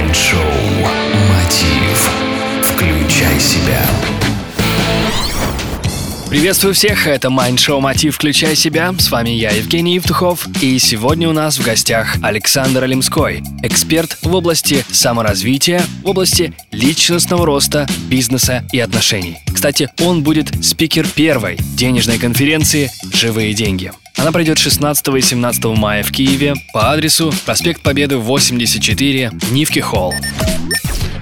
Майнд-шоу «Мотив». Включай себя. Приветствую всех, это Mind Show Мотив Включай себя. С вами я, Евгений Евтухов. И сегодня у нас в гостях Александр Алимской, эксперт в области саморазвития, в области личностного роста, бизнеса и отношений. Кстати, он будет спикер первой денежной конференции «Живые деньги». Она пройдет 16 и 17 мая в Киеве по адресу проспект Победы 84, Нивки Холл.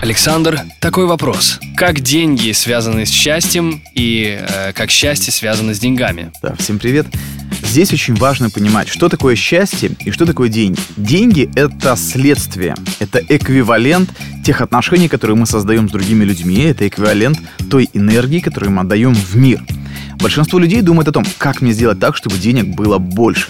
Александр, такой вопрос. Как деньги связаны с счастьем и э, как счастье связано с деньгами? Да, всем привет. Здесь очень важно понимать, что такое счастье и что такое деньги. Деньги — это следствие, это эквивалент тех отношений, которые мы создаем с другими людьми, это эквивалент той энергии, которую мы отдаем в мир. Большинство людей думает о том, как мне сделать так, чтобы денег было больше.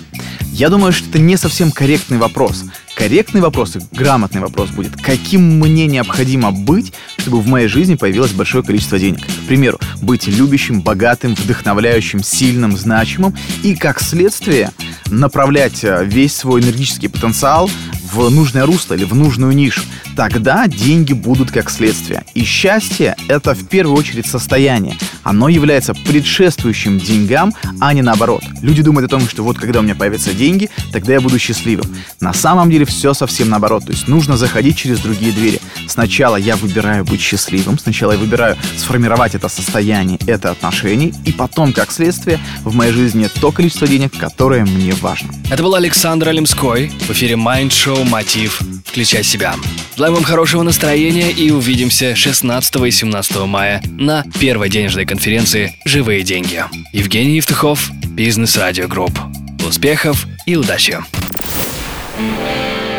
Я думаю, что это не совсем корректный вопрос. Корректный вопрос и грамотный вопрос будет, каким мне необходимо быть, чтобы в моей жизни появилось большое количество денег. К примеру, быть любящим, богатым, вдохновляющим, сильным, значимым и, как следствие, направлять э, весь свой энергетический потенциал в нужное русло или в нужную нишу, тогда деньги будут как следствие. И счастье — это в первую очередь состояние. Оно является предшествующим деньгам, а не наоборот. Люди думают о том, что вот когда у меня появятся деньги, тогда я буду счастливым. На самом деле все совсем наоборот. То есть нужно заходить через другие двери. Сначала я выбираю быть счастливым, сначала я выбираю сформировать это состояние, это отношение, и потом, как следствие, в моей жизни то количество денег, которое мне важно. Это был Александр Олимской в эфире Mind Show Мотив. Включай себя. Желаем вам хорошего настроения и увидимся 16 и 17 мая на первой денежной конференции «Живые деньги». Евгений Евтухов, Бизнес Радио Групп. Успехов и удачи!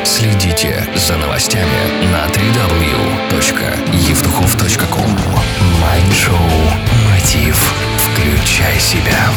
Следите за новостями на www.евтухов.ком Майнд-шоу «Мотив». Включай себя.